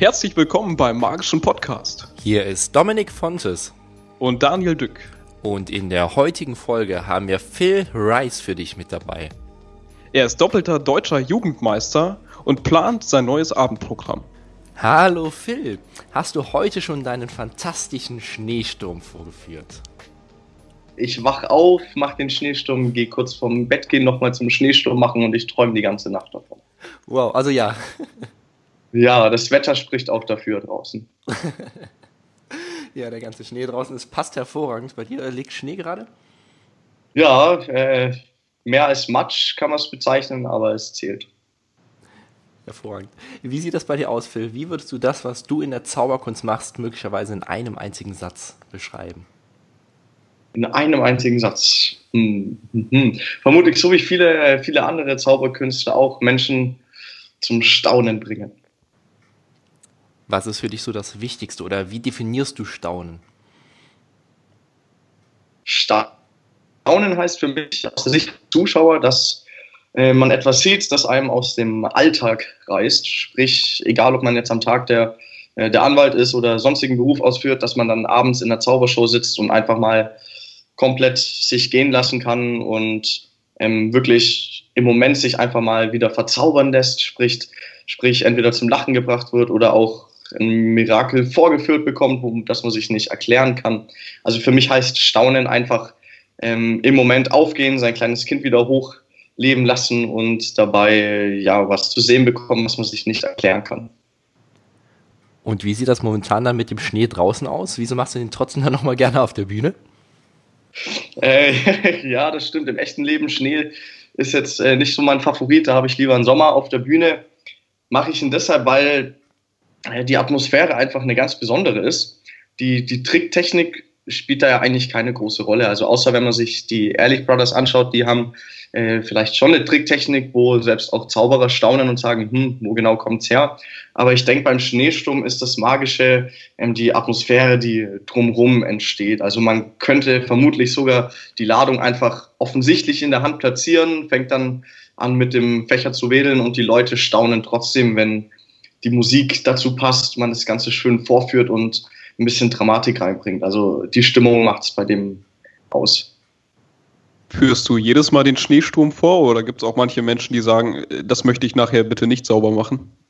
Herzlich willkommen beim Magischen Podcast. Hier ist Dominik Fontes. Und Daniel Dück. Und in der heutigen Folge haben wir Phil Rice für dich mit dabei. Er ist doppelter deutscher Jugendmeister und plant sein neues Abendprogramm. Hallo Phil, hast du heute schon deinen fantastischen Schneesturm vorgeführt? Ich wach auf, mach den Schneesturm, gehe kurz vom Bett gehen, nochmal zum Schneesturm machen und ich träume die ganze Nacht davon. Wow, also ja. Ja, das Wetter spricht auch dafür draußen. ja, der ganze Schnee draußen ist passt hervorragend. Bei dir liegt Schnee gerade? Ja, äh, mehr als Matsch kann man es bezeichnen, aber es zählt. Hervorragend. Wie sieht das bei dir aus, Phil? Wie würdest du das, was du in der Zauberkunst machst, möglicherweise in einem einzigen Satz beschreiben? In einem einzigen Satz. Hm, hm, hm. Vermutlich so wie viele, viele andere Zauberkünstler auch Menschen zum Staunen bringen. Was ist für dich so das Wichtigste oder wie definierst du Staunen? Staunen heißt für mich aus der Sicht des Zuschauer, dass äh, man etwas sieht, das einem aus dem Alltag reißt. Sprich, egal ob man jetzt am Tag der, äh, der Anwalt ist oder sonstigen Beruf ausführt, dass man dann abends in der Zaubershow sitzt und einfach mal komplett sich gehen lassen kann und ähm, wirklich im Moment sich einfach mal wieder verzaubern lässt, sprich, sprich entweder zum Lachen gebracht wird oder auch ein Mirakel vorgeführt bekommt, wo, das man sich nicht erklären kann. Also für mich heißt Staunen einfach ähm, im Moment aufgehen, sein kleines Kind wieder hochleben lassen und dabei ja was zu sehen bekommen, was man sich nicht erklären kann. Und wie sieht das momentan dann mit dem Schnee draußen aus? Wieso machst du den trotzdem dann nochmal gerne auf der Bühne? Äh, ja, das stimmt. Im echten Leben Schnee ist jetzt äh, nicht so mein Favorit. Da habe ich lieber einen Sommer auf der Bühne. Mache ich ihn deshalb, weil die Atmosphäre einfach eine ganz besondere ist. Die, die Tricktechnik spielt da ja eigentlich keine große Rolle. Also außer wenn man sich die Ehrlich Brothers anschaut, die haben äh, vielleicht schon eine Tricktechnik, wo selbst auch Zauberer staunen und sagen, hm, wo genau kommt's her? Aber ich denke, beim Schneesturm ist das Magische ähm, die Atmosphäre, die drumherum entsteht. Also man könnte vermutlich sogar die Ladung einfach offensichtlich in der Hand platzieren, fängt dann an mit dem Fächer zu wedeln und die Leute staunen trotzdem, wenn die Musik dazu passt, man das Ganze schön vorführt und ein bisschen Dramatik reinbringt. Also die Stimmung macht es bei dem aus. Führst du jedes Mal den Schneesturm vor oder gibt es auch manche Menschen, die sagen, das möchte ich nachher bitte nicht sauber machen?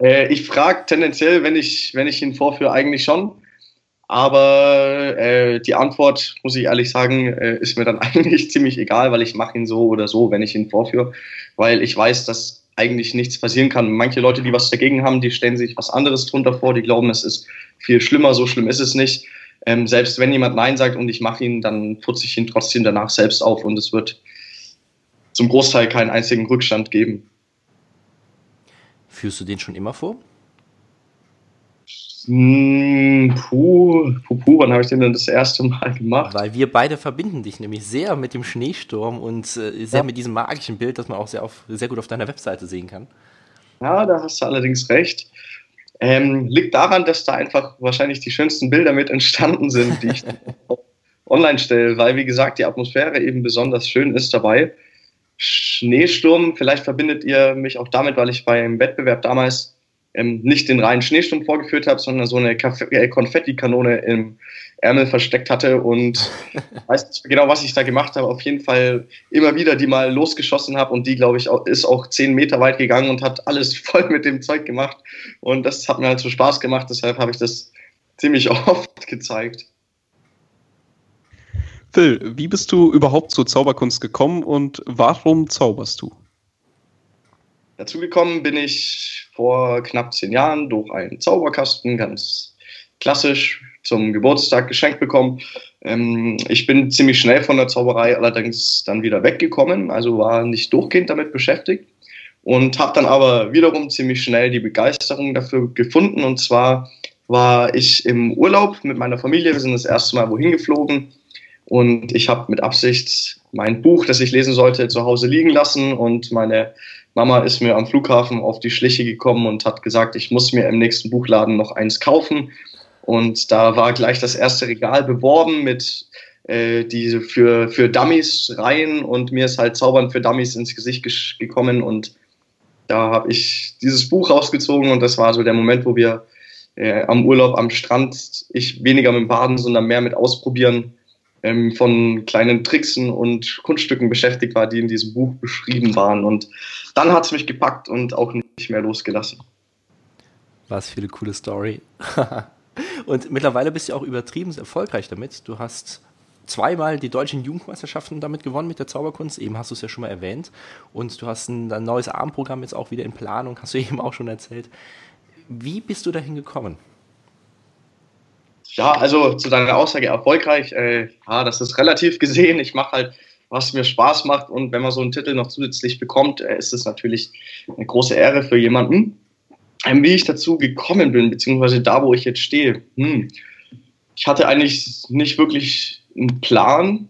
Äh, ich frage tendenziell, wenn ich, wenn ich ihn vorführe, eigentlich schon. Aber äh, die Antwort, muss ich ehrlich sagen, äh, ist mir dann eigentlich ziemlich egal, weil ich mache ihn so oder so, wenn ich ihn vorführe, weil ich weiß, dass eigentlich nichts passieren kann. Manche Leute, die was dagegen haben, die stellen sich was anderes drunter vor, die glauben, es ist viel schlimmer, so schlimm ist es nicht. Ähm, selbst wenn jemand Nein sagt und ich mache ihn, dann putze ich ihn trotzdem danach selbst auf und es wird zum Großteil keinen einzigen Rückstand geben. Führst du den schon immer vor? Hm, puh, puh, puh, wann habe ich den denn das erste Mal gemacht? Weil wir beide verbinden dich nämlich sehr mit dem Schneesturm und äh, sehr ja. mit diesem magischen Bild, das man auch sehr, auf, sehr gut auf deiner Webseite sehen kann. Ja, da hast du allerdings recht. Ähm, liegt daran, dass da einfach wahrscheinlich die schönsten Bilder mit entstanden sind, die ich online stelle, weil, wie gesagt, die Atmosphäre eben besonders schön ist dabei. Schneesturm, vielleicht verbindet ihr mich auch damit, weil ich beim Wettbewerb damals ähm, nicht den reinen Schneesturm vorgeführt habe, sondern so eine äh, Konfettikanone im Ärmel versteckt hatte und weiß nicht genau, was ich da gemacht habe. Auf jeden Fall immer wieder die mal losgeschossen habe und die, glaube ich, auch, ist auch zehn Meter weit gegangen und hat alles voll mit dem Zeug gemacht. Und das hat mir halt so Spaß gemacht, deshalb habe ich das ziemlich oft gezeigt. Phil, wie bist du überhaupt zur Zauberkunst gekommen und warum zauberst du? Dazugekommen bin ich vor knapp zehn Jahren durch einen Zauberkasten, ganz klassisch zum Geburtstag geschenkt bekommen. Ähm, ich bin ziemlich schnell von der Zauberei allerdings dann wieder weggekommen, also war nicht durchgehend damit beschäftigt und habe dann aber wiederum ziemlich schnell die Begeisterung dafür gefunden. Und zwar war ich im Urlaub mit meiner Familie, wir sind das erste Mal wohin geflogen und ich habe mit Absicht mein Buch, das ich lesen sollte, zu Hause liegen lassen und meine Mama ist mir am Flughafen auf die Schliche gekommen und hat gesagt, ich muss mir im nächsten Buchladen noch eins kaufen. Und da war gleich das erste Regal beworben mit äh, diese für, für Dummies Reihen und mir ist halt Zaubern für Dummies ins Gesicht gekommen und Da habe ich dieses Buch rausgezogen und das war so der Moment, wo wir äh, am Urlaub am Strand, ich weniger mit dem Baden, sondern mehr mit Ausprobieren ähm, von kleinen Tricksen und Kunststücken beschäftigt war, die in diesem Buch beschrieben waren. Und dann hat es mich gepackt und auch nicht mehr losgelassen. Was für eine coole Story. und mittlerweile bist du auch übertrieben erfolgreich damit. Du hast zweimal die deutschen Jugendmeisterschaften damit gewonnen mit der Zauberkunst. Eben hast du es ja schon mal erwähnt. Und du hast ein, ein neues Abendprogramm jetzt auch wieder in Planung, hast du eben auch schon erzählt. Wie bist du dahin gekommen? Ja, also zu deiner Aussage erfolgreich. Äh, ja, das ist relativ gesehen. Ich mache halt, was mir Spaß macht. Und wenn man so einen Titel noch zusätzlich bekommt, äh, ist es natürlich eine große Ehre für jemanden. Ähm, wie ich dazu gekommen bin, beziehungsweise da, wo ich jetzt stehe. Hm. Ich hatte eigentlich nicht wirklich einen Plan,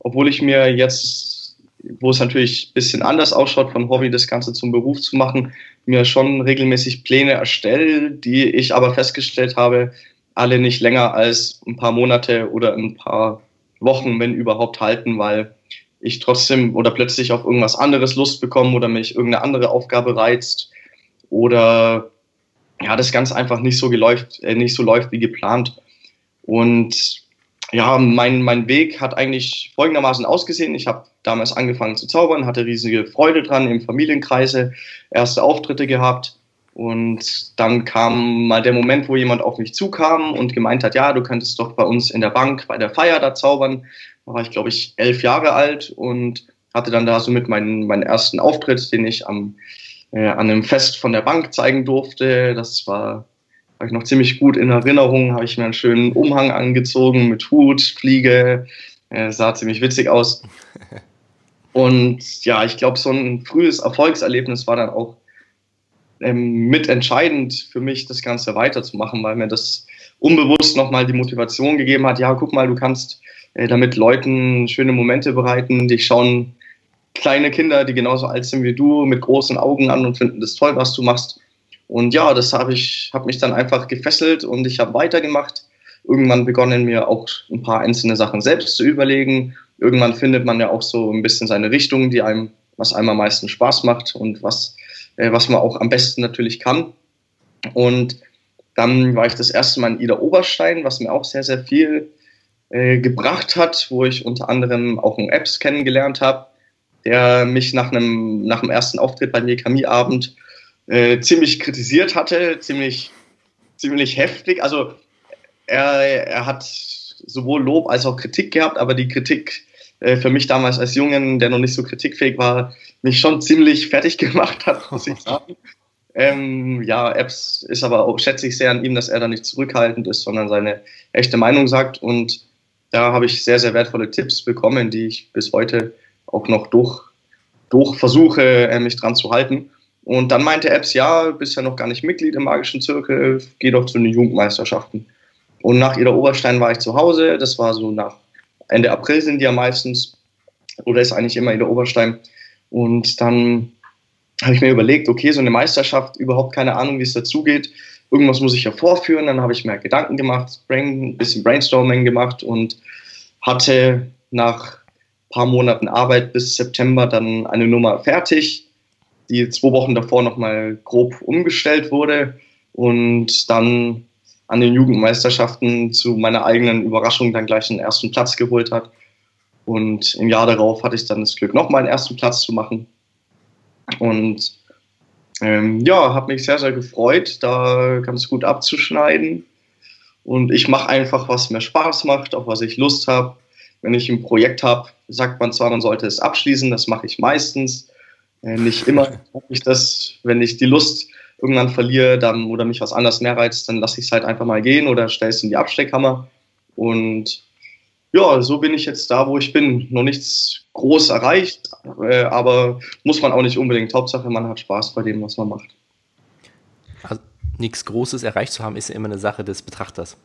obwohl ich mir jetzt, wo es natürlich ein bisschen anders ausschaut, von Hobby das Ganze zum Beruf zu machen, mir schon regelmäßig Pläne erstelle, die ich aber festgestellt habe, alle nicht länger als ein paar Monate oder ein paar Wochen, wenn überhaupt, halten, weil ich trotzdem oder plötzlich auf irgendwas anderes Lust bekomme oder mich irgendeine andere Aufgabe reizt oder ja, das Ganze einfach nicht so geläuft, äh, nicht so läuft wie geplant. Und ja, mein, mein Weg hat eigentlich folgendermaßen ausgesehen. Ich habe damals angefangen zu zaubern, hatte riesige Freude dran im Familienkreise, erste Auftritte gehabt. Und dann kam mal der Moment, wo jemand auf mich zukam und gemeint hat, ja, du könntest doch bei uns in der Bank bei der Feier da zaubern. Da war ich, glaube ich, elf Jahre alt und hatte dann da somit meinen, meinen ersten Auftritt, den ich am, äh, an einem Fest von der Bank zeigen durfte. Das war habe ich noch ziemlich gut in Erinnerung, habe ich mir einen schönen Umhang angezogen mit Hut, Fliege, äh, sah ziemlich witzig aus. Und ja, ich glaube, so ein frühes Erfolgserlebnis war dann auch ähm, mitentscheidend für mich, das Ganze weiterzumachen, weil mir das unbewusst nochmal die Motivation gegeben hat, ja, guck mal, du kannst äh, damit Leuten schöne Momente bereiten, dich schauen kleine Kinder, die genauso alt sind wie du, mit großen Augen an und finden das toll, was du machst. Und ja, das habe ich, habe mich dann einfach gefesselt und ich habe weitergemacht. Irgendwann begonnen mir auch ein paar einzelne Sachen selbst zu überlegen. Irgendwann findet man ja auch so ein bisschen seine Richtung, die einem, was einem am meisten Spaß macht und was, äh, was man auch am besten natürlich kann. Und dann war ich das erste Mal in Ida Oberstein, was mir auch sehr, sehr viel äh, gebracht hat, wo ich unter anderem auch einen Apps kennengelernt habe, der mich nach einem, nach dem ersten Auftritt bei mir Chemieabend äh, ziemlich kritisiert hatte, ziemlich, ziemlich heftig. Also er, er hat sowohl Lob als auch Kritik gehabt, aber die Kritik äh, für mich damals als Jungen, der noch nicht so kritikfähig war, mich schon ziemlich fertig gemacht hat, muss ich sagen. Ähm, ja, Apps ist aber auch, schätze ich sehr an ihm, dass er da nicht zurückhaltend ist, sondern seine echte Meinung sagt. Und da habe ich sehr, sehr wertvolle Tipps bekommen, die ich bis heute auch noch durch, durch versuche, äh, mich dran zu halten. Und dann meinte Epps, ja, bist ja noch gar nicht Mitglied im magischen Zirkel, geh doch zu den Jugendmeisterschaften. Und nach Ida Oberstein war ich zu Hause, das war so nach Ende April sind die ja meistens, oder ist eigentlich immer Ida Oberstein. Und dann habe ich mir überlegt, okay, so eine Meisterschaft, überhaupt keine Ahnung, wie es dazugeht. Irgendwas muss ich ja vorführen. Dann habe ich mir Gedanken gemacht, ein bisschen Brainstorming gemacht und hatte nach ein paar Monaten Arbeit bis September dann eine Nummer fertig die zwei Wochen davor nochmal grob umgestellt wurde und dann an den Jugendmeisterschaften zu meiner eigenen Überraschung dann gleich den ersten Platz geholt hat. Und im Jahr darauf hatte ich dann das Glück, nochmal einen ersten Platz zu machen. Und ähm, ja, habe mich sehr, sehr gefreut, da ganz gut abzuschneiden. Und ich mache einfach, was mir Spaß macht, auf was ich Lust habe. Wenn ich ein Projekt habe, sagt man zwar, man sollte es abschließen, das mache ich meistens. Äh, nicht immer habe ich das, wenn ich die Lust irgendwann verliere dann, oder mich was anderes mehr reizt, dann lasse ich es halt einfach mal gehen oder stelle es in die Absteckkammer. Und ja, so bin ich jetzt da, wo ich bin. Noch nichts groß erreicht, äh, aber muss man auch nicht unbedingt. Hauptsache, man hat Spaß bei dem, was man macht. Also, nichts Großes erreicht zu haben, ist ja immer eine Sache des Betrachters.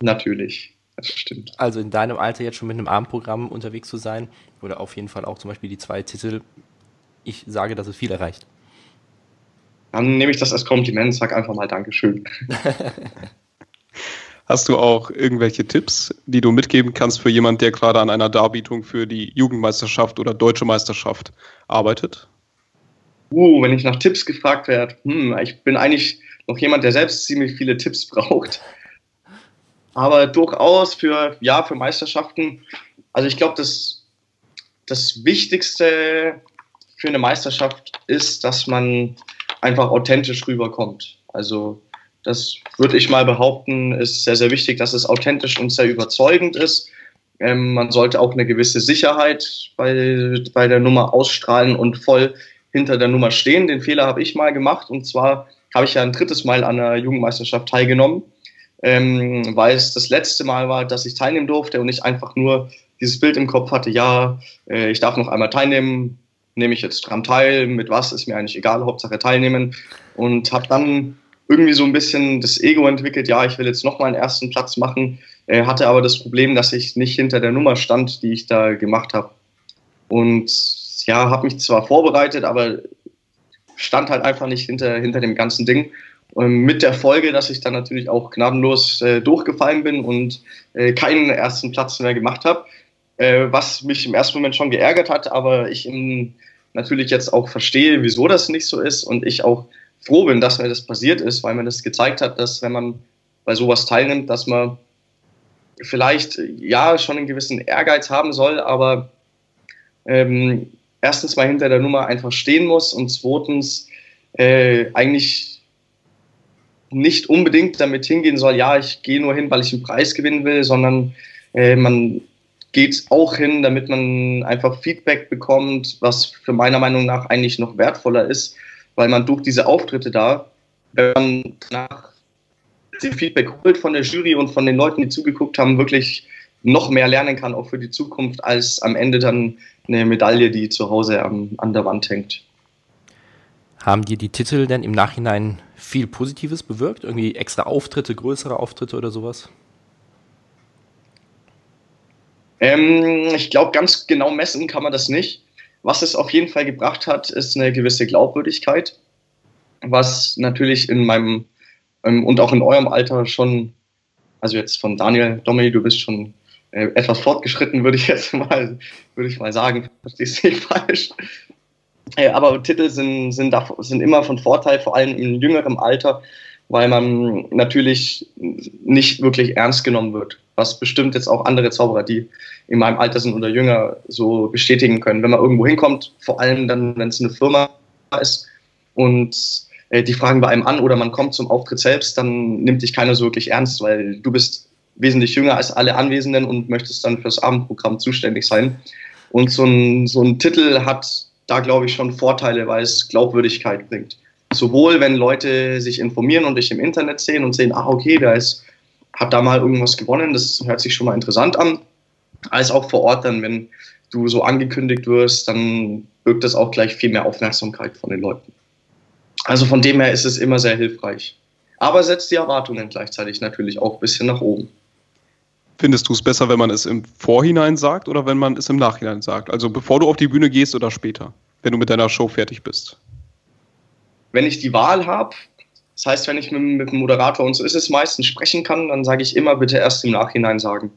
Natürlich, das stimmt. Also in deinem Alter jetzt schon mit einem Abendprogramm unterwegs zu sein oder auf jeden Fall auch zum Beispiel die zwei Titel ich sage, dass es viel erreicht. Dann nehme ich das als Kompliment, sag einfach mal Dankeschön. Hast du auch irgendwelche Tipps, die du mitgeben kannst für jemanden, der gerade an einer Darbietung für die Jugendmeisterschaft oder Deutsche Meisterschaft arbeitet? uh, wenn ich nach Tipps gefragt werde, hm, ich bin eigentlich noch jemand, der selbst ziemlich viele Tipps braucht. Aber durchaus für, ja, für Meisterschaften, also ich glaube, das, das Wichtigste für eine Meisterschaft ist, dass man einfach authentisch rüberkommt. Also das würde ich mal behaupten, ist sehr, sehr wichtig, dass es authentisch und sehr überzeugend ist. Ähm, man sollte auch eine gewisse Sicherheit bei, bei der Nummer ausstrahlen und voll hinter der Nummer stehen. Den Fehler habe ich mal gemacht und zwar habe ich ja ein drittes Mal an der Jugendmeisterschaft teilgenommen, ähm, weil es das letzte Mal war, dass ich teilnehmen durfte und ich einfach nur dieses Bild im Kopf hatte, ja, äh, ich darf noch einmal teilnehmen, nehme ich jetzt dran teil, mit was ist mir eigentlich egal, Hauptsache teilnehmen und habe dann irgendwie so ein bisschen das Ego entwickelt, ja, ich will jetzt noch mal einen ersten Platz machen, äh, hatte aber das Problem, dass ich nicht hinter der Nummer stand, die ich da gemacht habe. Und ja, habe mich zwar vorbereitet, aber stand halt einfach nicht hinter, hinter dem ganzen Ding. Und mit der Folge, dass ich dann natürlich auch gnadenlos äh, durchgefallen bin und äh, keinen ersten Platz mehr gemacht habe, äh, was mich im ersten Moment schon geärgert hat, aber ich natürlich jetzt auch verstehe, wieso das nicht so ist und ich auch froh bin, dass mir das passiert ist, weil mir das gezeigt hat, dass wenn man bei sowas teilnimmt, dass man vielleicht ja schon einen gewissen Ehrgeiz haben soll, aber ähm, erstens mal hinter der Nummer einfach stehen muss und zweitens äh, eigentlich nicht unbedingt damit hingehen soll, ja, ich gehe nur hin, weil ich einen Preis gewinnen will, sondern äh, man geht auch hin, damit man einfach Feedback bekommt, was für meiner Meinung nach eigentlich noch wertvoller ist, weil man durch diese Auftritte da, wenn man nach dem Feedback holt von der Jury und von den Leuten, die zugeguckt haben, wirklich noch mehr lernen kann, auch für die Zukunft, als am Ende dann eine Medaille, die zu Hause am, an der Wand hängt. Haben dir die Titel denn im Nachhinein viel Positives bewirkt? Irgendwie extra Auftritte, größere Auftritte oder sowas? Ähm, ich glaube, ganz genau messen kann man das nicht. Was es auf jeden Fall gebracht hat, ist eine gewisse Glaubwürdigkeit, was natürlich in meinem ähm, und auch in eurem Alter schon, also jetzt von Daniel, Domi, du bist schon äh, etwas fortgeschritten, würde ich jetzt mal, würde ich mal sagen, verstehst nicht falsch. Äh, aber Titel sind, sind, sind immer von Vorteil, vor allem im jüngeren Alter, weil man natürlich nicht wirklich ernst genommen wird. Was bestimmt jetzt auch andere Zauberer, die in meinem Alter sind oder jünger, so bestätigen können. Wenn man irgendwo hinkommt, vor allem dann, wenn es eine Firma ist und äh, die fragen bei einem an oder man kommt zum Auftritt selbst, dann nimmt dich keiner so wirklich ernst, weil du bist wesentlich jünger als alle Anwesenden und möchtest dann fürs Abendprogramm zuständig sein. Und so ein, so ein Titel hat da, glaube ich, schon Vorteile, weil es Glaubwürdigkeit bringt. Sowohl, wenn Leute sich informieren und dich im Internet sehen und sehen, ah, okay, der ist, hat da mal irgendwas gewonnen, das hört sich schon mal interessant an, als auch vor Ort dann, wenn du so angekündigt wirst, dann birgt das auch gleich viel mehr Aufmerksamkeit von den Leuten. Also von dem her ist es immer sehr hilfreich. Aber setzt die Erwartungen gleichzeitig natürlich auch ein bisschen nach oben. Findest du es besser, wenn man es im Vorhinein sagt oder wenn man es im Nachhinein sagt? Also bevor du auf die Bühne gehst oder später, wenn du mit deiner Show fertig bist? Wenn ich die Wahl habe, das heißt, wenn ich mit, mit dem Moderator, und so ist es meistens, sprechen kann, dann sage ich immer bitte erst im Nachhinein sagen.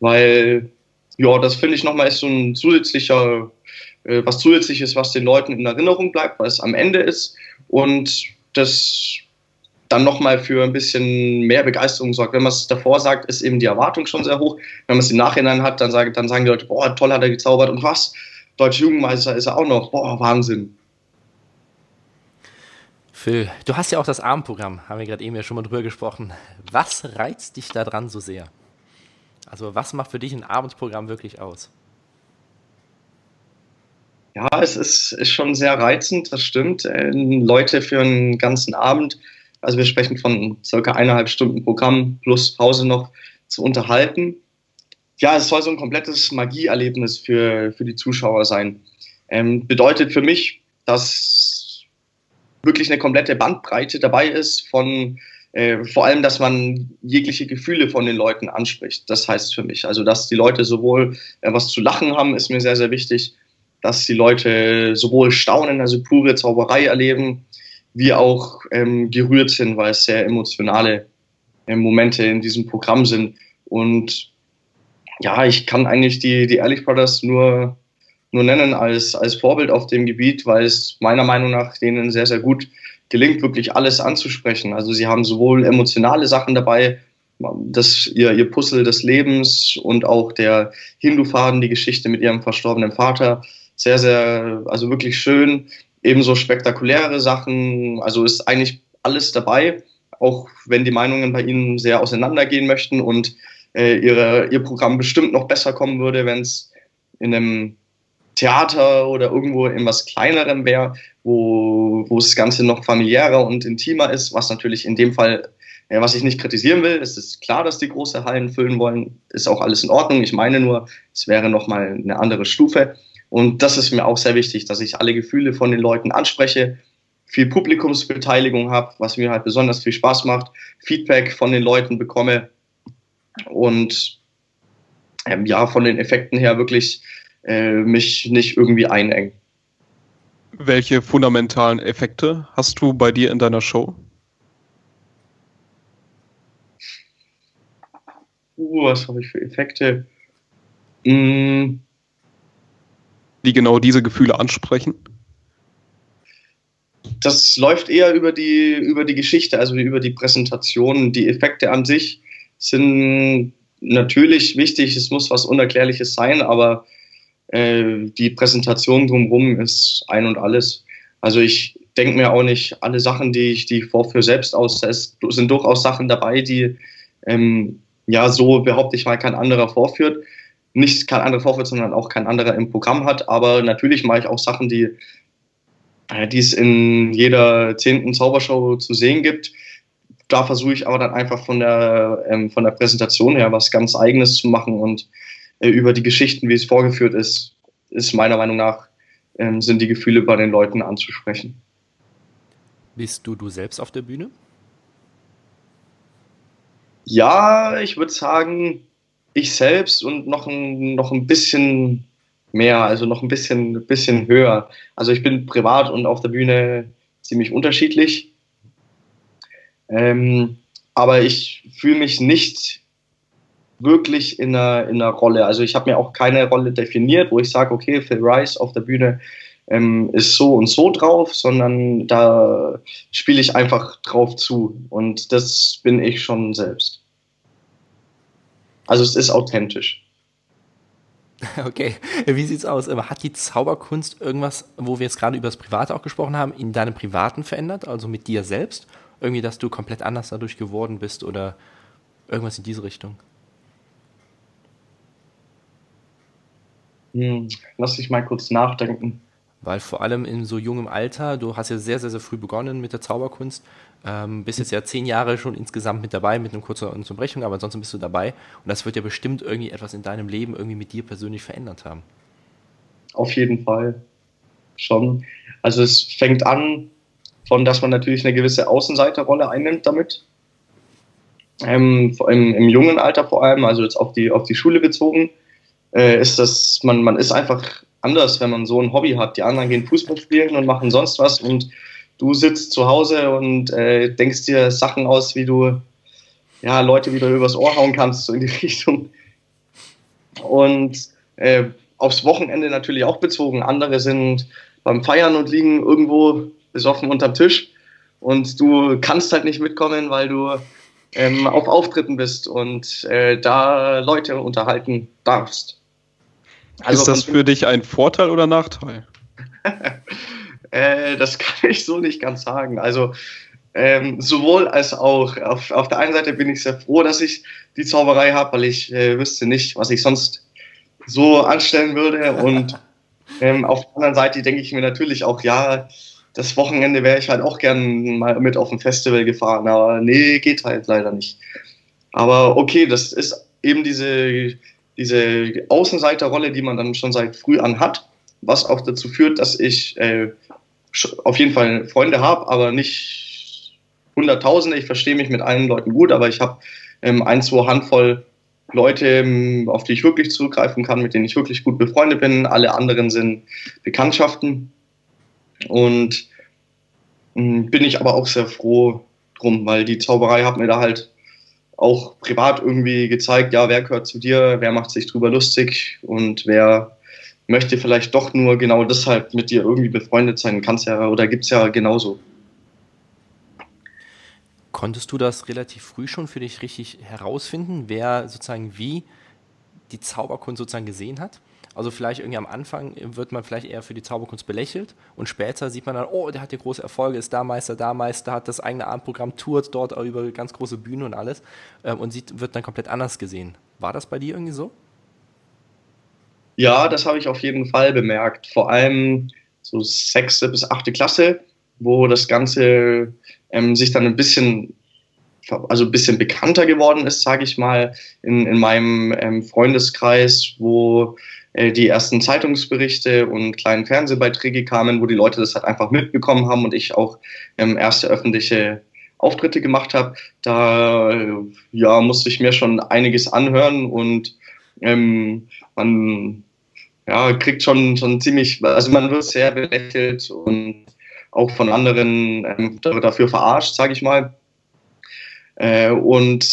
Weil, ja, das finde ich nochmal ist so ein zusätzlicher, äh, was zusätzliches, was den Leuten in Erinnerung bleibt, weil es am Ende ist. Und das dann nochmal für ein bisschen mehr Begeisterung sorgt. Wenn man es davor sagt, ist eben die Erwartung schon sehr hoch. Wenn man es im Nachhinein hat, dann, sagen, dann sagen die Leute, boah, toll hat er gezaubert und was? Deutsche Jugendmeister ist er auch noch. Boah, Wahnsinn. Phil, du hast ja auch das Abendprogramm, haben wir gerade eben ja schon mal drüber gesprochen. Was reizt dich daran so sehr? Also was macht für dich ein Abendprogramm wirklich aus? Ja, es ist, ist schon sehr reizend, das stimmt. Äh, Leute für einen ganzen Abend also wir sprechen von circa eineinhalb Stunden Programm plus Pause noch zu unterhalten. Ja, es soll so ein komplettes Magieerlebnis für, für die Zuschauer sein. Ähm, bedeutet für mich, dass wirklich eine komplette Bandbreite dabei ist von äh, vor allem, dass man jegliche Gefühle von den Leuten anspricht. Das heißt für mich, also dass die Leute sowohl äh, was zu lachen haben, ist mir sehr, sehr wichtig, dass die Leute sowohl staunen, also pure Zauberei erleben, wie auch ähm, gerührt sind, weil es sehr emotionale äh, Momente in diesem Programm sind. Und ja, ich kann eigentlich die, die Ehrlich Brothers nur, nur nennen als, als Vorbild auf dem Gebiet, weil es meiner Meinung nach denen sehr, sehr gut gelingt, wirklich alles anzusprechen. Also sie haben sowohl emotionale Sachen dabei, das, ihr, ihr Puzzle des Lebens und auch der Hindu-Faden, die Geschichte mit ihrem verstorbenen Vater. Sehr, sehr, also wirklich schön. Ebenso spektakuläre Sachen. Also ist eigentlich alles dabei, auch wenn die Meinungen bei ihnen sehr auseinandergehen möchten und äh, ihre, ihr Programm bestimmt noch besser kommen würde, wenn es in einem Theater oder irgendwo in was Kleinerem wäre, wo, wo das Ganze noch familiärer und intimer ist, was natürlich in dem Fall, äh, was ich nicht kritisieren will, es ist klar, dass die große Hallen füllen wollen, ist auch alles in Ordnung. Ich meine nur, es wäre nochmal eine andere Stufe. Und das ist mir auch sehr wichtig, dass ich alle Gefühle von den Leuten anspreche, viel Publikumsbeteiligung habe, was mir halt besonders viel Spaß macht, Feedback von den Leuten bekomme und ähm, ja, von den Effekten her wirklich äh, mich nicht irgendwie einengen. Welche fundamentalen Effekte hast du bei dir in deiner Show? Uh, was habe ich für Effekte? Mm. Die genau diese Gefühle ansprechen? Das läuft eher über die, über die Geschichte, also über die Präsentation. Die Effekte an sich sind natürlich wichtig, es muss was Unerklärliches sein, aber äh, die Präsentation drumherum ist ein und alles. Also ich denke mir auch nicht alle Sachen, die ich, die vorführe, selbst aus. Es sind durchaus Sachen dabei, die ähm, ja so behaupte ich mal kein anderer vorführt. Nicht kein anderer vorführt, sondern auch kein anderer im Programm hat. Aber natürlich mache ich auch Sachen, die, äh, die es in jeder zehnten Zaubershow zu sehen gibt. Da versuche ich aber dann einfach von der, ähm, von der Präsentation her was ganz Eigenes zu machen und äh, über die Geschichten, wie es vorgeführt ist, ist meiner Meinung nach, ähm, sind die Gefühle bei den Leuten anzusprechen. Bist du du selbst auf der Bühne? Ja, ich würde sagen, ich selbst und noch ein, noch ein bisschen mehr, also noch ein bisschen, bisschen höher. Also ich bin privat und auf der Bühne ziemlich unterschiedlich. Ähm, aber ich fühle mich nicht wirklich in einer, in einer Rolle. Also ich habe mir auch keine Rolle definiert, wo ich sage, okay, Phil Rice auf der Bühne ähm, ist so und so drauf, sondern da spiele ich einfach drauf zu. Und das bin ich schon selbst. Also es ist authentisch. Okay, wie sieht's aus? Hat die Zauberkunst irgendwas, wo wir jetzt gerade über das Private auch gesprochen haben, in deinem Privaten verändert, also mit dir selbst? Irgendwie, dass du komplett anders dadurch geworden bist oder irgendwas in diese Richtung? Hm, lass dich mal kurz nachdenken. Weil vor allem in so jungem Alter, du hast ja sehr, sehr, sehr früh begonnen mit der Zauberkunst, ähm, bist jetzt ja zehn Jahre schon insgesamt mit dabei, mit einer kurzen Unterbrechung, aber ansonsten bist du dabei. Und das wird ja bestimmt irgendwie etwas in deinem Leben irgendwie mit dir persönlich verändert haben. Auf jeden Fall. Schon. Also es fängt an von, dass man natürlich eine gewisse Außenseiterrolle einnimmt damit. Ähm, im, Im jungen Alter vor allem, also jetzt auf die, auf die Schule bezogen äh, ist das, man, man ist einfach anders, wenn man so ein Hobby hat. Die anderen gehen Fußball spielen und machen sonst was und du sitzt zu Hause und äh, denkst dir Sachen aus, wie du ja, Leute wieder übers Ohr hauen kannst, so in die Richtung. Und äh, aufs Wochenende natürlich auch bezogen. Andere sind beim Feiern und liegen irgendwo besoffen unterm Tisch und du kannst halt nicht mitkommen, weil du ähm, auf Auftritten bist und äh, da Leute unterhalten darfst. Also ist das für dich ein Vorteil oder Nachteil? äh, das kann ich so nicht ganz sagen. Also ähm, sowohl als auch. Auf, auf der einen Seite bin ich sehr froh, dass ich die Zauberei habe, weil ich äh, wüsste nicht, was ich sonst so anstellen würde. Und ähm, auf der anderen Seite denke ich mir natürlich auch, ja, das Wochenende wäre ich halt auch gern mal mit auf ein Festival gefahren, aber nee, geht halt leider nicht. Aber okay, das ist eben diese diese Außenseiterrolle, die man dann schon seit früh an hat, was auch dazu führt, dass ich äh, auf jeden Fall Freunde habe, aber nicht Hunderttausende. Ich verstehe mich mit allen Leuten gut, aber ich habe ähm, ein, zwei Handvoll Leute, auf die ich wirklich zurückgreifen kann, mit denen ich wirklich gut befreundet bin. Alle anderen sind Bekanntschaften. Und bin ich aber auch sehr froh drum, weil die Zauberei hat mir da halt auch privat irgendwie gezeigt, ja, wer gehört zu dir, wer macht sich drüber lustig und wer möchte vielleicht doch nur genau deshalb mit dir irgendwie befreundet sein. Kannst ja oder gibt es ja genauso. Konntest du das relativ früh schon für dich richtig herausfinden, wer sozusagen wie die Zauberkunst sozusagen gesehen hat? Also vielleicht irgendwie am Anfang wird man vielleicht eher für die Zauberkunst belächelt und später sieht man dann, oh, der hat hier große Erfolge, ist da Meister, da Meister, hat das eigene Abendprogramm, tourt dort über ganz große Bühne und alles ähm, und sieht, wird dann komplett anders gesehen. War das bei dir irgendwie so? Ja, das habe ich auf jeden Fall bemerkt. Vor allem so sechste bis achte Klasse, wo das Ganze ähm, sich dann ein bisschen also ein bisschen bekannter geworden ist, sage ich mal, in, in meinem ähm, Freundeskreis, wo äh, die ersten Zeitungsberichte und kleinen Fernsehbeiträge kamen, wo die Leute das halt einfach mitbekommen haben und ich auch ähm, erste öffentliche Auftritte gemacht habe. Da äh, ja, musste ich mir schon einiges anhören und ähm, man ja, kriegt schon, schon ziemlich, also man wird sehr belächelt und auch von anderen ähm, dafür verarscht, sage ich mal. Äh, und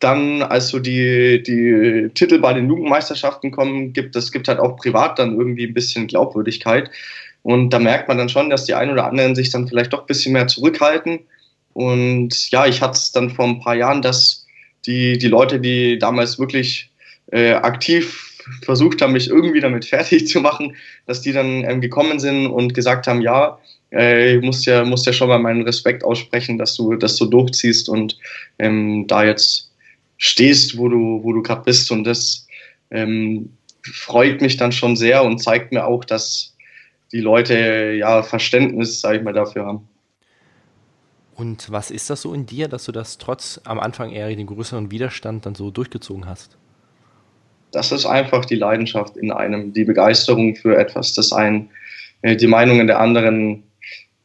dann, als so die, die Titel bei den Jugendmeisterschaften kommen, gibt es gibt halt auch privat dann irgendwie ein bisschen Glaubwürdigkeit. Und da merkt man dann schon, dass die einen oder anderen sich dann vielleicht doch ein bisschen mehr zurückhalten. Und ja, ich hatte es dann vor ein paar Jahren, dass die, die Leute, die damals wirklich äh, aktiv versucht haben, mich irgendwie damit fertig zu machen, dass die dann ähm, gekommen sind und gesagt haben, ja, äh, ich muss ja, muss ja schon mal meinen Respekt aussprechen, dass du das so durchziehst und ähm, da jetzt stehst, wo du, wo du gerade bist. Und das ähm, freut mich dann schon sehr und zeigt mir auch, dass die Leute ja Verständnis, sage ich mal, dafür haben. Und was ist das so in dir, dass du das trotz am Anfang eher den größeren Widerstand dann so durchgezogen hast? Das ist einfach die Leidenschaft in einem, die Begeisterung für etwas, das einen äh, die Meinungen der anderen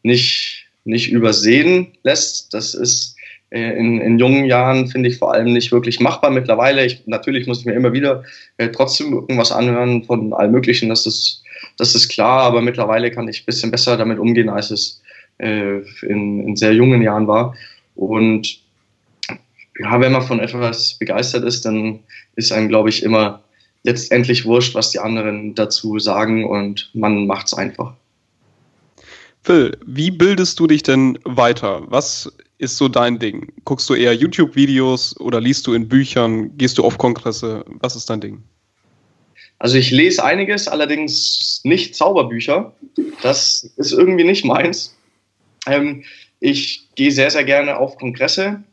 nicht, nicht übersehen lässt. Das ist äh, in, in jungen Jahren, finde ich, vor allem nicht wirklich machbar. Mittlerweile, ich, natürlich muss ich mir immer wieder äh, trotzdem irgendwas anhören von allem Möglichen, das ist, das ist klar, aber mittlerweile kann ich ein bisschen besser damit umgehen, als es äh, in, in sehr jungen Jahren war. Und ja, wenn man von etwas begeistert ist, dann ist einem, glaube ich, immer jetzt endlich wurscht, was die anderen dazu sagen und man macht es einfach. Phil, wie bildest du dich denn weiter? Was ist so dein Ding? Guckst du eher YouTube-Videos oder liest du in Büchern? Gehst du auf Kongresse? Was ist dein Ding? Also ich lese einiges, allerdings nicht Zauberbücher. Das ist irgendwie nicht meins. Ähm, ich gehe sehr, sehr gerne auf Kongresse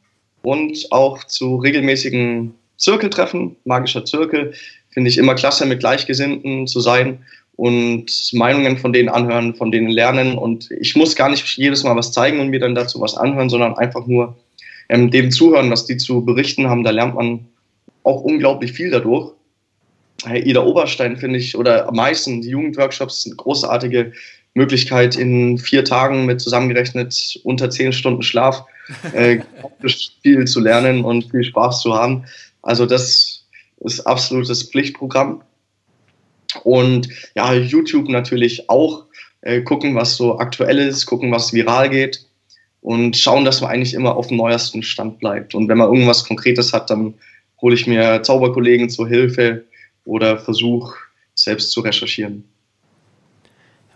und auch zu regelmäßigen Zirkeltreffen, magischer Zirkel. Finde ich immer klasse, mit Gleichgesinnten zu sein und Meinungen von denen anhören, von denen lernen. Und ich muss gar nicht jedes Mal was zeigen und mir dann dazu was anhören, sondern einfach nur ähm, dem zuhören, was die zu berichten haben. Da lernt man auch unglaublich viel dadurch. Ida Oberstein finde ich, oder am meisten die Jugendworkshops, eine großartige Möglichkeit, in vier Tagen mit zusammengerechnet unter zehn Stunden Schlaf äh, viel zu lernen und viel Spaß zu haben. Also das ist absolutes Pflichtprogramm. Und ja, YouTube natürlich auch äh, gucken, was so aktuell ist, gucken, was viral geht und schauen, dass man eigentlich immer auf dem neuesten Stand bleibt. Und wenn man irgendwas Konkretes hat, dann hole ich mir Zauberkollegen zur Hilfe oder versuche selbst zu recherchieren.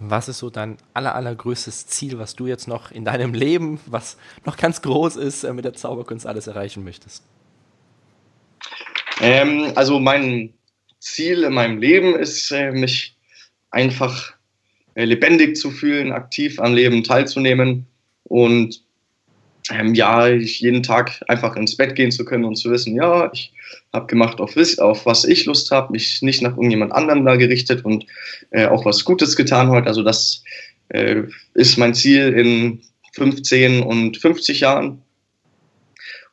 Was ist so dein aller, allergrößtes Ziel, was du jetzt noch in deinem Leben, was noch ganz groß ist, äh, mit der Zauberkunst alles erreichen möchtest? Ähm, also mein Ziel in meinem Leben ist, äh, mich einfach äh, lebendig zu fühlen, aktiv am Leben teilzunehmen und ähm, ja, jeden Tag einfach ins Bett gehen zu können und zu wissen, ja, ich habe gemacht, auf, auf, was ich Lust habe, mich nicht nach irgendjemand anderem da gerichtet und äh, auch was Gutes getan heute. Also das äh, ist mein Ziel in 15 und 50 Jahren.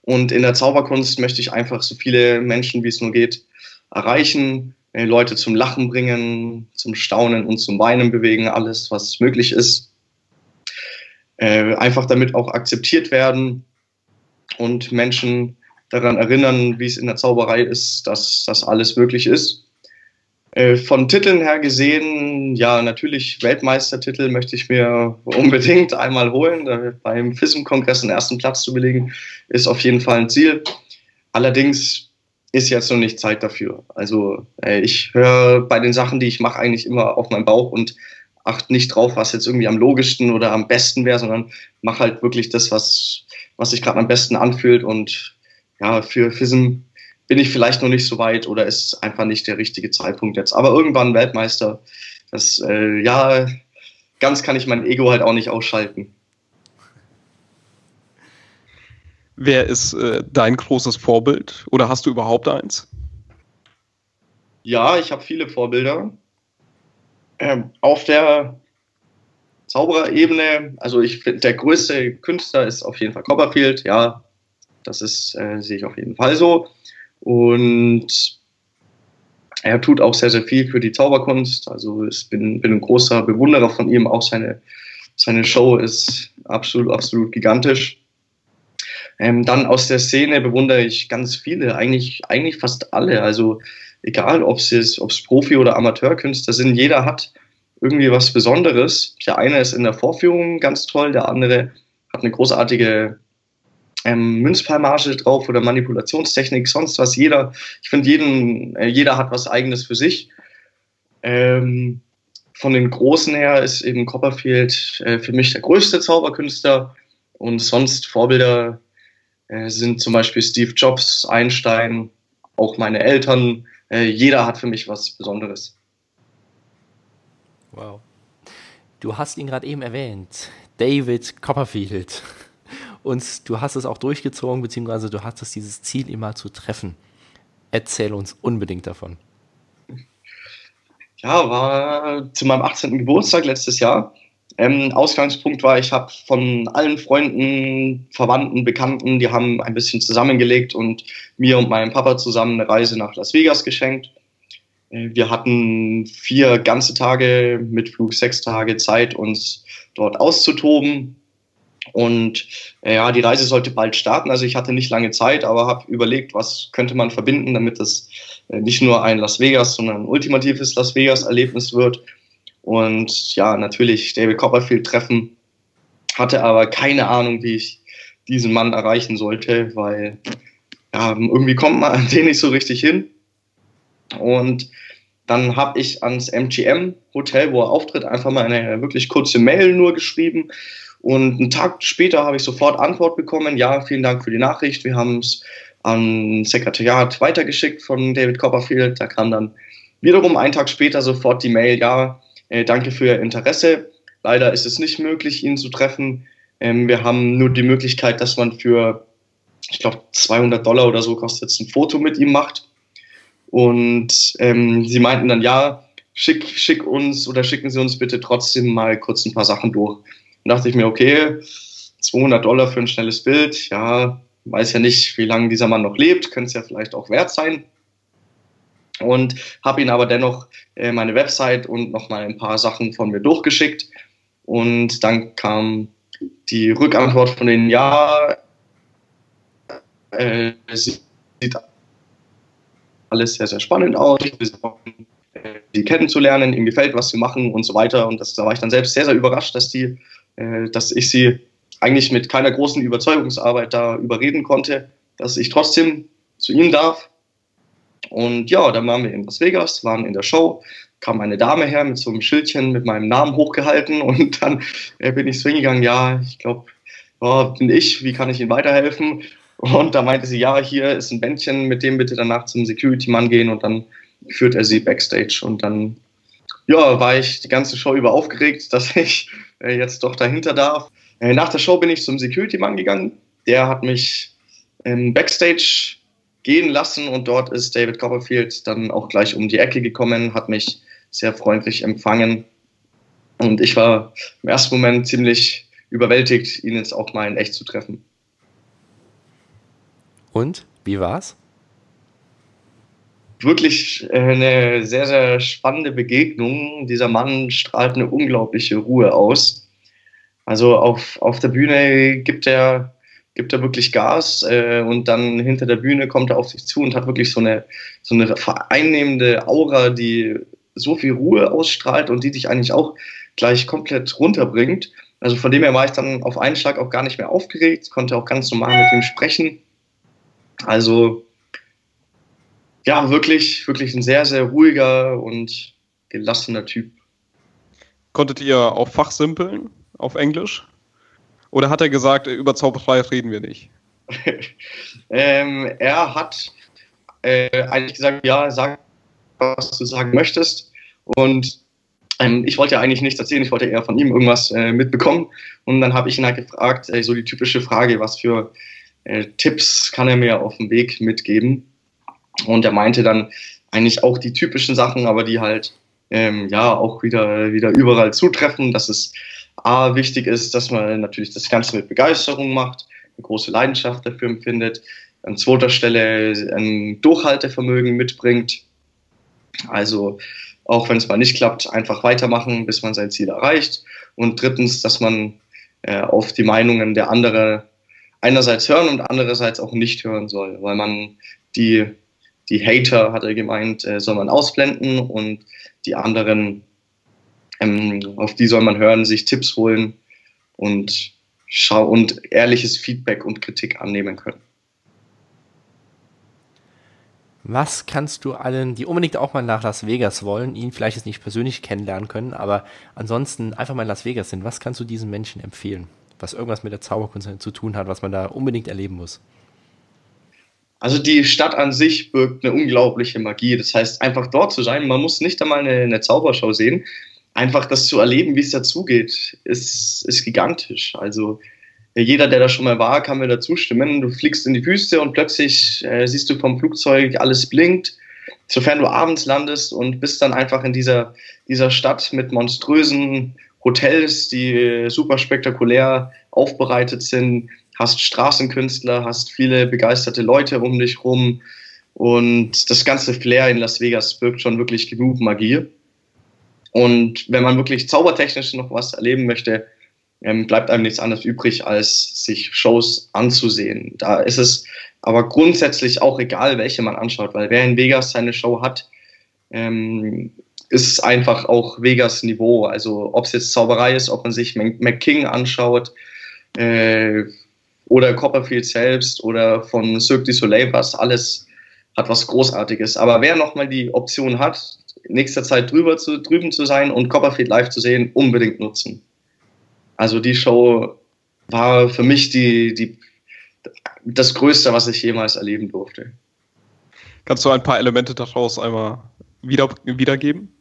Und in der Zauberkunst möchte ich einfach so viele Menschen, wie es nur geht, erreichen, äh, Leute zum Lachen bringen, zum Staunen und zum Weinen bewegen, alles, was möglich ist. Äh, einfach damit auch akzeptiert werden und Menschen daran erinnern, wie es in der Zauberei ist, dass das alles möglich ist. Äh, von Titeln her gesehen, ja, natürlich Weltmeistertitel möchte ich mir unbedingt einmal holen. Beim FISM-Kongress den ersten Platz zu belegen, ist auf jeden Fall ein Ziel. Allerdings ist jetzt noch nicht Zeit dafür. Also äh, ich höre bei den Sachen, die ich mache, eigentlich immer auf meinen Bauch und achte nicht drauf, was jetzt irgendwie am logischsten oder am besten wäre, sondern mache halt wirklich das, was, was sich gerade am besten anfühlt. Und ja, für FISM bin ich vielleicht noch nicht so weit oder ist einfach nicht der richtige Zeitpunkt jetzt. Aber irgendwann Weltmeister, das, äh, ja, ganz kann ich mein Ego halt auch nicht ausschalten. Wer ist äh, dein großes Vorbild oder hast du überhaupt eins? Ja, ich habe viele Vorbilder. Ähm, auf der Zauberer-Ebene, also ich finde, der größte Künstler ist auf jeden Fall Copperfield, ja, das ist, äh, sehe ich auf jeden Fall so. Und er tut auch sehr, sehr viel für die Zauberkunst. Also ich bin, bin ein großer Bewunderer von ihm. Auch seine, seine Show ist absolut, absolut gigantisch. Ähm, dann aus der Szene bewundere ich ganz viele, eigentlich, eigentlich fast alle. Also egal, ob es Profi- oder Amateurkünstler sind, jeder hat irgendwie was Besonderes. Der eine ist in der Vorführung ganz toll, der andere hat eine großartige ähm, Münzpalmage drauf oder Manipulationstechnik, sonst was. Jeder, ich finde, jeden, äh, jeder hat was Eigenes für sich. Ähm, von den Großen her ist eben Copperfield äh, für mich der größte Zauberkünstler und sonst Vorbilder sind zum Beispiel Steve Jobs, Einstein, auch meine Eltern. Äh, jeder hat für mich was Besonderes. Wow. Du hast ihn gerade eben erwähnt, David Copperfield. Und du hast es auch durchgezogen, beziehungsweise du hattest dieses Ziel immer zu treffen. Erzähl uns unbedingt davon. Ja, war zu meinem 18. Geburtstag letztes Jahr. Ähm, Ausgangspunkt war, ich habe von allen Freunden, Verwandten, Bekannten, die haben ein bisschen zusammengelegt und mir und meinem Papa zusammen eine Reise nach Las Vegas geschenkt. Äh, wir hatten vier ganze Tage mit Flug sechs Tage Zeit, uns dort auszutoben. Und äh, ja, die Reise sollte bald starten. Also ich hatte nicht lange Zeit, aber habe überlegt, was könnte man verbinden, damit es äh, nicht nur ein Las Vegas, sondern ein ultimatives Las Vegas-Erlebnis wird. Und ja, natürlich David Copperfield treffen, hatte aber keine Ahnung, wie ich diesen Mann erreichen sollte, weil ja, irgendwie kommt man an den nicht so richtig hin. Und dann habe ich ans MGM Hotel, wo er auftritt, einfach mal eine wirklich kurze Mail nur geschrieben. Und einen Tag später habe ich sofort Antwort bekommen. Ja, vielen Dank für die Nachricht. Wir haben es an Sekretariat weitergeschickt von David Copperfield. Da kam dann wiederum einen Tag später sofort die Mail. Ja, äh, danke für Ihr Interesse. Leider ist es nicht möglich, ihn zu treffen. Ähm, wir haben nur die Möglichkeit, dass man für, ich glaube, 200 Dollar oder so kostet ein Foto mit ihm macht. Und ähm, sie meinten dann, ja, schick, schick uns oder schicken Sie uns bitte trotzdem mal kurz ein paar Sachen durch. Und dachte ich mir, okay, 200 Dollar für ein schnelles Bild, ja, weiß ja nicht, wie lange dieser Mann noch lebt, könnte es ja vielleicht auch wert sein und habe ihn aber dennoch äh, meine Website und nochmal ein paar Sachen von mir durchgeschickt. Und dann kam die Rückantwort von den Ja, äh, sieht alles sehr, sehr spannend aus. Sie kennenzulernen, ihm gefällt, was sie machen und so weiter. Und das, da war ich dann selbst sehr, sehr überrascht, dass, die, äh, dass ich sie eigentlich mit keiner großen Überzeugungsarbeit da überreden konnte, dass ich trotzdem zu ihnen darf und ja, dann waren wir in Las Vegas, waren in der Show, kam eine Dame her mit so einem Schildchen mit meinem Namen hochgehalten und dann äh, bin ich so hingegangen, ja, ich glaube, oh, bin ich, wie kann ich Ihnen weiterhelfen? Und da meinte sie, ja, hier ist ein Bändchen, mit dem bitte danach zum Security-Mann gehen und dann führt er sie backstage und dann ja, war ich die ganze Show über aufgeregt, dass ich äh, jetzt doch dahinter darf. Äh, nach der Show bin ich zum Security-Mann gegangen. Der hat mich ähm, backstage gehen lassen und dort ist David Copperfield dann auch gleich um die Ecke gekommen, hat mich sehr freundlich empfangen und ich war im ersten Moment ziemlich überwältigt, ihn jetzt auch mal in echt zu treffen. Und wie war's? Wirklich äh, eine sehr, sehr spannende Begegnung. Dieser Mann strahlt eine unglaubliche Ruhe aus. Also auf, auf der Bühne gibt er gibt er wirklich Gas äh, und dann hinter der Bühne kommt er auf sich zu und hat wirklich so eine, so eine vereinnehmende Aura, die so viel Ruhe ausstrahlt und die dich eigentlich auch gleich komplett runterbringt. Also von dem her war ich dann auf einen Schlag auch gar nicht mehr aufgeregt, konnte auch ganz normal mit ihm sprechen. Also ja, wirklich, wirklich ein sehr, sehr ruhiger und gelassener Typ. Konntet ihr auch fachsimpeln auf Englisch? Oder hat er gesagt, über Zauberei reden wir nicht? ähm, er hat äh, eigentlich gesagt, ja, sag, was du sagen möchtest. Und ähm, ich wollte ja eigentlich nichts erzählen, ich wollte eher von ihm irgendwas äh, mitbekommen. Und dann habe ich ihn halt gefragt, äh, so die typische Frage, was für äh, Tipps kann er mir auf dem Weg mitgeben? Und er meinte dann eigentlich auch die typischen Sachen, aber die halt ähm, ja auch wieder, wieder überall zutreffen, dass es A, wichtig ist, dass man natürlich das Ganze mit Begeisterung macht, eine große Leidenschaft dafür empfindet, an zweiter Stelle ein Durchhaltevermögen mitbringt. Also auch wenn es mal nicht klappt, einfach weitermachen, bis man sein Ziel erreicht. Und drittens, dass man äh, auf die Meinungen der anderen einerseits hören und andererseits auch nicht hören soll, weil man die, die Hater, hat er gemeint, äh, soll man ausblenden und die anderen, ähm, auf die soll man hören, sich Tipps holen und, schau und ehrliches Feedback und Kritik annehmen können. Was kannst du allen, die unbedingt auch mal nach Las Vegas wollen, ihn vielleicht jetzt nicht persönlich kennenlernen können, aber ansonsten einfach mal in Las Vegas sind, was kannst du diesen Menschen empfehlen, was irgendwas mit der Zauberkunst zu tun hat, was man da unbedingt erleben muss? Also die Stadt an sich birgt eine unglaubliche Magie. Das heißt, einfach dort zu sein, man muss nicht einmal eine, eine Zaubershow sehen. Einfach das zu erleben, wie es dazugeht, ist, ist gigantisch. Also jeder, der da schon mal war, kann mir dazu stimmen. Du fliegst in die Wüste und plötzlich äh, siehst du vom Flugzeug, alles blinkt. Sofern du abends landest und bist dann einfach in dieser, dieser Stadt mit monströsen Hotels, die super spektakulär aufbereitet sind, hast Straßenkünstler, hast viele begeisterte Leute um dich rum und das ganze Flair in Las Vegas wirkt schon wirklich genug Magie. Und wenn man wirklich zaubertechnisch noch was erleben möchte, ähm, bleibt einem nichts anderes übrig, als sich Shows anzusehen. Da ist es aber grundsätzlich auch egal, welche man anschaut, weil wer in Vegas seine Show hat, ähm, ist einfach auch Vegas Niveau. Also ob es jetzt Zauberei ist, ob man sich McKing anschaut äh, oder Copperfield selbst oder von Cirque du Soleil, was alles hat was Großartiges. Aber wer nochmal die Option hat, nächster Zeit drüber zu, drüben zu sein und Copperfield live zu sehen, unbedingt nutzen. Also die Show war für mich die, die, das Größte, was ich jemals erleben durfte. Kannst du ein paar Elemente daraus einmal wieder, wiedergeben?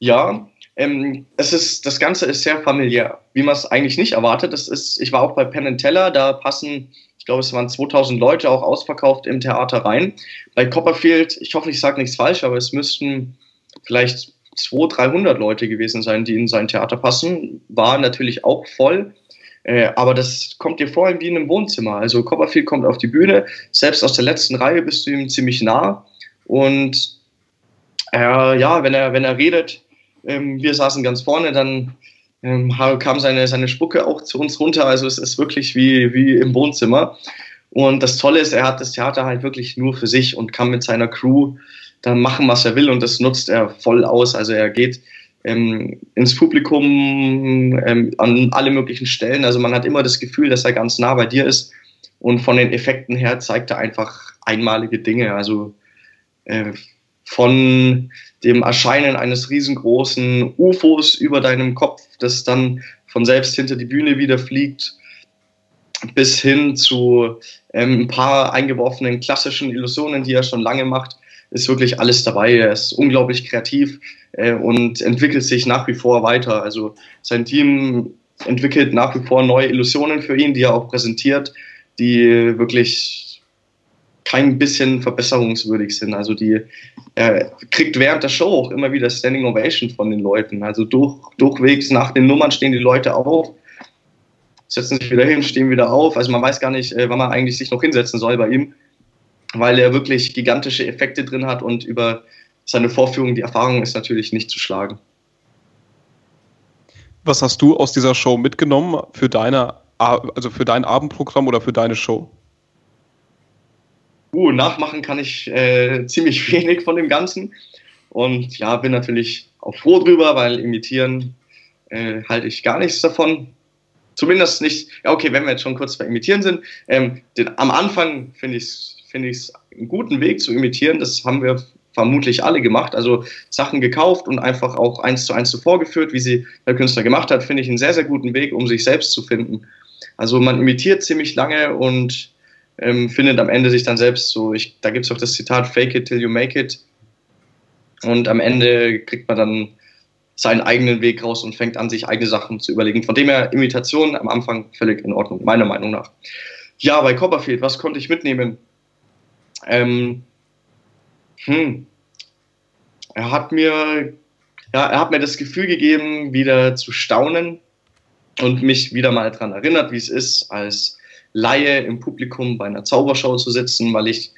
Ja, ähm, es ist, das Ganze ist sehr familiär, wie man es eigentlich nicht erwartet. Das ist, ich war auch bei Penn Teller, da passen, glaube, es waren 2000 Leute auch ausverkauft im Theater rein. Bei Copperfield, ich hoffe, ich sage nichts falsch, aber es müssten vielleicht 200, 300 Leute gewesen sein, die in sein Theater passen. War natürlich auch voll. Äh, aber das kommt dir vor wie in einem Wohnzimmer. Also Copperfield kommt auf die Bühne, selbst aus der letzten Reihe bist du ihm ziemlich nah. Und äh, ja, wenn er, wenn er redet, ähm, wir saßen ganz vorne, dann ähm, kam seine, seine Spucke auch zu uns runter. Also es ist wirklich wie, wie im Wohnzimmer. Und das Tolle ist, er hat das Theater halt wirklich nur für sich und kann mit seiner Crew dann machen, was er will und das nutzt er voll aus. Also er geht ähm, ins Publikum ähm, an alle möglichen Stellen. Also man hat immer das Gefühl, dass er ganz nah bei dir ist und von den Effekten her zeigt er einfach einmalige Dinge. Also äh, von dem Erscheinen eines riesengroßen UFOs über deinem Kopf, das dann von selbst hinter die Bühne wieder fliegt, bis hin zu ähm, ein paar eingeworfenen klassischen Illusionen, die er schon lange macht ist wirklich alles dabei. Er ist unglaublich kreativ äh, und entwickelt sich nach wie vor weiter. Also sein Team entwickelt nach wie vor neue Illusionen für ihn, die er auch präsentiert, die wirklich kein bisschen verbesserungswürdig sind. Also die er kriegt während der Show auch immer wieder Standing Ovation von den Leuten. Also durch, durchwegs nach den Nummern stehen die Leute auf, setzen sich wieder hin, stehen wieder auf. Also man weiß gar nicht, äh, wann man eigentlich sich noch hinsetzen soll bei ihm weil er wirklich gigantische Effekte drin hat und über seine Vorführung, die Erfahrung ist natürlich nicht zu schlagen. Was hast du aus dieser Show mitgenommen für deine, also für dein Abendprogramm oder für deine Show? Uh, nachmachen kann ich äh, ziemlich wenig von dem Ganzen. Und ja, bin natürlich auch froh drüber, weil imitieren äh, halte ich gar nichts davon. Zumindest nicht, ja okay, wenn wir jetzt schon kurz bei imitieren sind. Ähm, den, am Anfang finde ich es es einen guten Weg zu imitieren. Das haben wir vermutlich alle gemacht. Also Sachen gekauft und einfach auch eins zu eins so vorgeführt, wie sie der Künstler gemacht hat, finde ich einen sehr, sehr guten Weg, um sich selbst zu finden. Also man imitiert ziemlich lange und ähm, findet am Ende sich dann selbst so. Ich, da gibt es auch das Zitat, fake it till you make it. Und am Ende kriegt man dann seinen eigenen Weg raus und fängt an, sich eigene Sachen zu überlegen. Von dem her Imitation am Anfang völlig in Ordnung, meiner Meinung nach. Ja, bei Copperfield, was konnte ich mitnehmen? Ähm, hm, er hat mir, ja, er hat mir das Gefühl gegeben, wieder zu staunen und mich wieder mal daran erinnert, wie es ist, als Laie im Publikum bei einer Zaubershow zu sitzen, weil ich,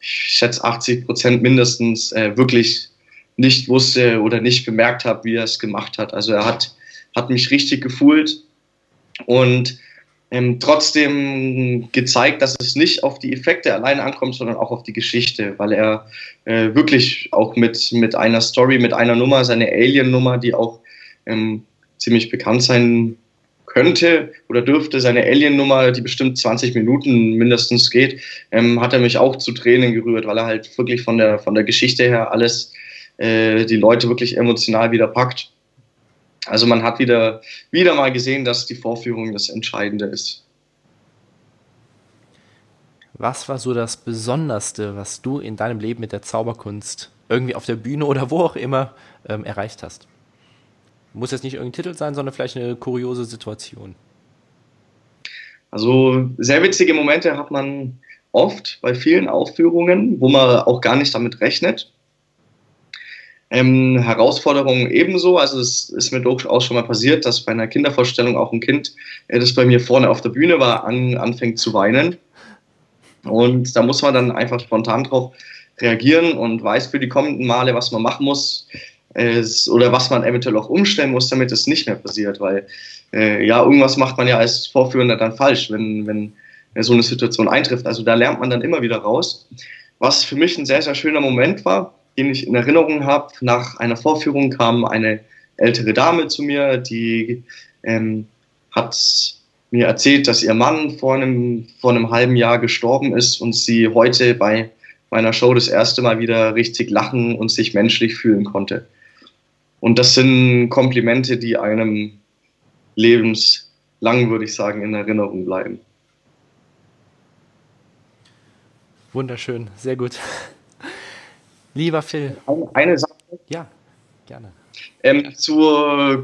ich schätze 80 Prozent mindestens äh, wirklich nicht wusste oder nicht bemerkt habe, wie er es gemacht hat. Also er hat, hat mich richtig gefühlt und ähm, trotzdem gezeigt, dass es nicht auf die Effekte allein ankommt, sondern auch auf die Geschichte, weil er äh, wirklich auch mit, mit einer Story, mit einer Nummer, seine Alien-Nummer, die auch ähm, ziemlich bekannt sein könnte oder dürfte, seine Alien-Nummer, die bestimmt 20 Minuten mindestens geht, ähm, hat er mich auch zu Tränen gerührt, weil er halt wirklich von der, von der Geschichte her alles äh, die Leute wirklich emotional wieder packt. Also man hat wieder, wieder mal gesehen, dass die Vorführung das Entscheidende ist. Was war so das Besonderste, was du in deinem Leben mit der Zauberkunst irgendwie auf der Bühne oder wo auch immer ähm, erreicht hast? Muss jetzt nicht irgendein Titel sein, sondern vielleicht eine kuriose Situation. Also sehr witzige Momente hat man oft bei vielen Aufführungen, wo man auch gar nicht damit rechnet. Ähm, Herausforderungen ebenso. Also es ist mir durchaus schon mal passiert, dass bei einer Kindervorstellung auch ein Kind, äh, das bei mir vorne auf der Bühne war, an, anfängt zu weinen. Und da muss man dann einfach spontan drauf reagieren und weiß für die kommenden Male, was man machen muss äh, oder was man eventuell auch umstellen muss, damit es nicht mehr passiert. Weil äh, ja, irgendwas macht man ja als Vorführender dann falsch, wenn, wenn so eine Situation eintrifft. Also da lernt man dann immer wieder raus. Was für mich ein sehr, sehr schöner Moment war, den ich in Erinnerung habe. Nach einer Vorführung kam eine ältere Dame zu mir, die ähm, hat mir erzählt, dass ihr Mann vor einem, vor einem halben Jahr gestorben ist und sie heute bei meiner Show das erste Mal wieder richtig lachen und sich menschlich fühlen konnte. Und das sind Komplimente, die einem lebenslang, würde ich sagen, in Erinnerung bleiben. Wunderschön, sehr gut. Lieber Phil. Eine Sache. Ja, gerne. Ähm, zu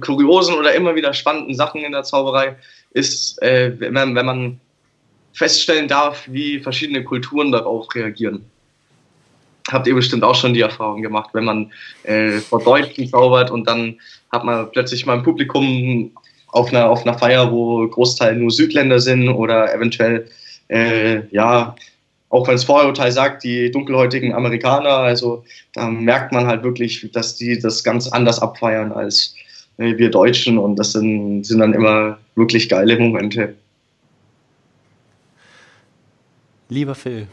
kuriosen oder immer wieder spannenden Sachen in der Zauberei ist, äh, wenn, man, wenn man feststellen darf, wie verschiedene Kulturen darauf reagieren. Habt ihr bestimmt auch schon die Erfahrung gemacht, wenn man äh, vor Deutschen zaubert und dann hat man plötzlich mal ein Publikum auf einer, auf einer Feier, wo Großteil nur Südländer sind oder eventuell äh, ja auch wenn es Vorurteil sagt, die dunkelhäutigen Amerikaner, also da merkt man halt wirklich, dass die das ganz anders abfeiern als äh, wir Deutschen und das sind, sind dann immer wirklich geile Momente. Lieber Phil,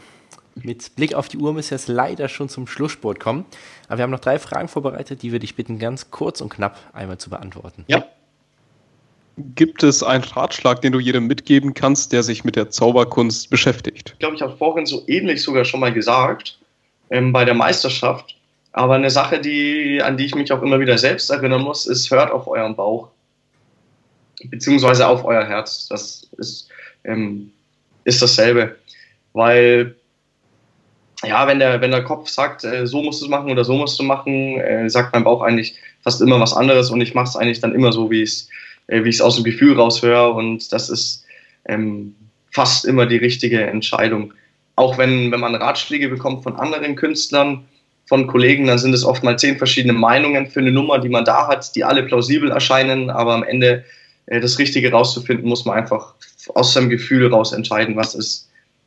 mit Blick auf die Uhr müssen wir jetzt leider schon zum Schlusssport kommen. Aber wir haben noch drei Fragen vorbereitet, die wir dich bitten, ganz kurz und knapp einmal zu beantworten. Ja. Gibt es einen Ratschlag, den du jedem mitgeben kannst, der sich mit der Zauberkunst beschäftigt? Ich glaube, ich habe vorhin so ähnlich sogar schon mal gesagt ähm, bei der Meisterschaft. Aber eine Sache, die, an die ich mich auch immer wieder selbst erinnern muss, ist, hört auf euren Bauch. Beziehungsweise auf euer Herz. Das ist, ähm, ist dasselbe. Weil, ja, wenn der, wenn der Kopf sagt, äh, so musst du es machen oder so musst du machen, äh, sagt mein Bauch eigentlich fast immer was anderes und ich mache es eigentlich dann immer so, wie es äh, ich es aus dem Gefühl raushöre. Und das ist ähm, fast immer die richtige Entscheidung. Auch wenn, wenn man Ratschläge bekommt von anderen Künstlern, von Kollegen, dann sind es oft mal zehn verschiedene Meinungen für eine Nummer, die man da hat, die alle plausibel erscheinen, aber am Ende äh, das Richtige rauszufinden, muss man einfach aus seinem Gefühl raus entscheiden, was ist,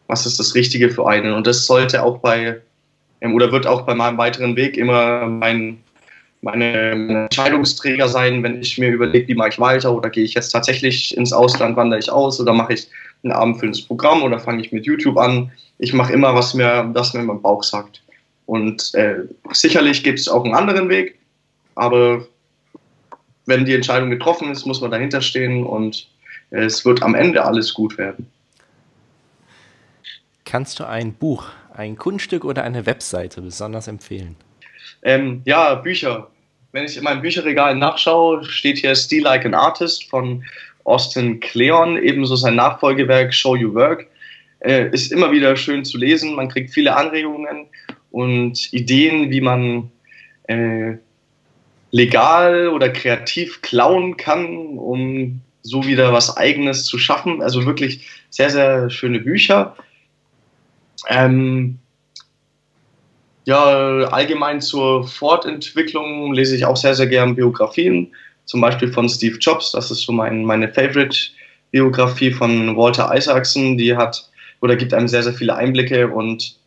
was ist das Richtige für einen. Und das sollte auch bei, ähm, oder wird auch bei meinem weiteren Weg immer mein, meine Entscheidungsträger sein, wenn ich mir überlege, wie mache ich weiter oder gehe ich jetzt tatsächlich ins Ausland, wandere ich aus oder mache ich ein abendfüllendes Programm oder fange ich mit YouTube an. Ich mache immer, was mir, was mir mein Bauch sagt. Und äh, sicherlich gibt es auch einen anderen Weg, aber wenn die Entscheidung getroffen ist, muss man dahinter stehen und es wird am Ende alles gut werden. Kannst du ein Buch ein Kunststück oder eine Webseite besonders empfehlen? Ähm, ja, Bücher. Wenn ich in meinem Bücherregal nachschaue, steht hier Still Like an Artist von Austin Kleon, ebenso sein Nachfolgewerk Show You Work. Äh, ist immer wieder schön zu lesen. Man kriegt viele Anregungen und Ideen, wie man äh, legal oder kreativ klauen kann, um so wieder was Eigenes zu schaffen. Also wirklich sehr, sehr schöne Bücher. Ähm, ja, allgemein zur Fortentwicklung lese ich auch sehr, sehr gern Biografien, zum Beispiel von Steve Jobs. Das ist so mein, meine Favorite-Biografie von Walter Isaacson. Die hat oder gibt einem sehr, sehr viele Einblicke und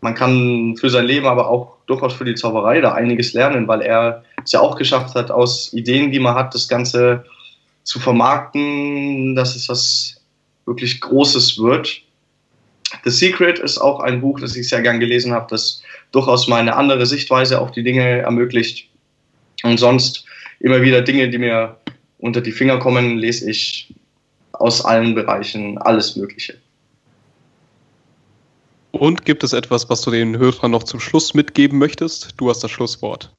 man kann für sein Leben, aber auch durchaus für die Zauberei da einiges lernen, weil er es ja auch geschafft hat, aus Ideen, die man hat, das Ganze zu vermarkten, dass es was wirklich Großes wird. The Secret ist auch ein Buch, das ich sehr gern gelesen habe, das durchaus mal eine andere Sichtweise auf die Dinge ermöglicht. Und sonst immer wieder Dinge, die mir unter die Finger kommen, lese ich aus allen Bereichen alles Mögliche. Und gibt es etwas, was du den Hörern noch zum Schluss mitgeben möchtest? Du hast das Schlusswort.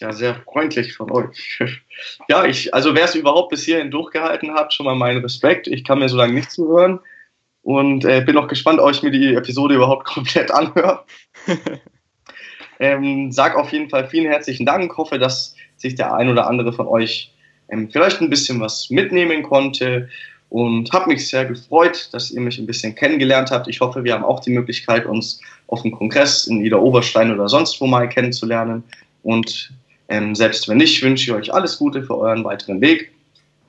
Ja, sehr freundlich von euch. Ja, ich, also wer es überhaupt bis hierhin durchgehalten hat, schon mal meinen Respekt. Ich kann mir so lange nicht zuhören und äh, bin auch gespannt, euch mir die Episode überhaupt komplett anhören. ähm, sag auf jeden Fall vielen herzlichen Dank. Hoffe, dass sich der ein oder andere von euch ähm, vielleicht ein bisschen was mitnehmen konnte und habe mich sehr gefreut, dass ihr mich ein bisschen kennengelernt habt. Ich hoffe, wir haben auch die Möglichkeit, uns auf dem Kongress in Ida Oberstein oder sonst wo mal kennenzulernen. Und ähm, selbst wenn nicht, wünsche ich euch alles Gute für euren weiteren Weg.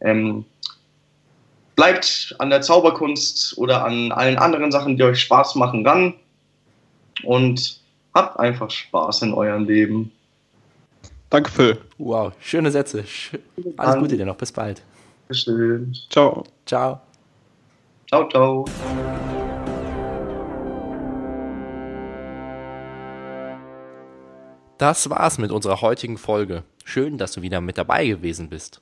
Ähm, bleibt an der Zauberkunst oder an allen anderen Sachen, die euch Spaß machen, ran und habt einfach Spaß in eurem Leben. Danke, Phil. Wow, schöne Sätze. Alles Gute dir noch. Bis bald. Schön. Ciao. Ciao. Ciao, ciao. Das war's mit unserer heutigen Folge. Schön, dass du wieder mit dabei gewesen bist.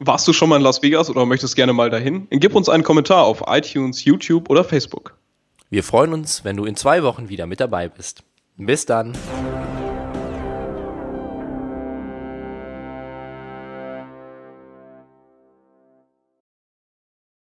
Warst du schon mal in Las Vegas oder möchtest gerne mal dahin? Gib uns einen Kommentar auf iTunes, YouTube oder Facebook. Wir freuen uns, wenn du in zwei Wochen wieder mit dabei bist. Bis dann.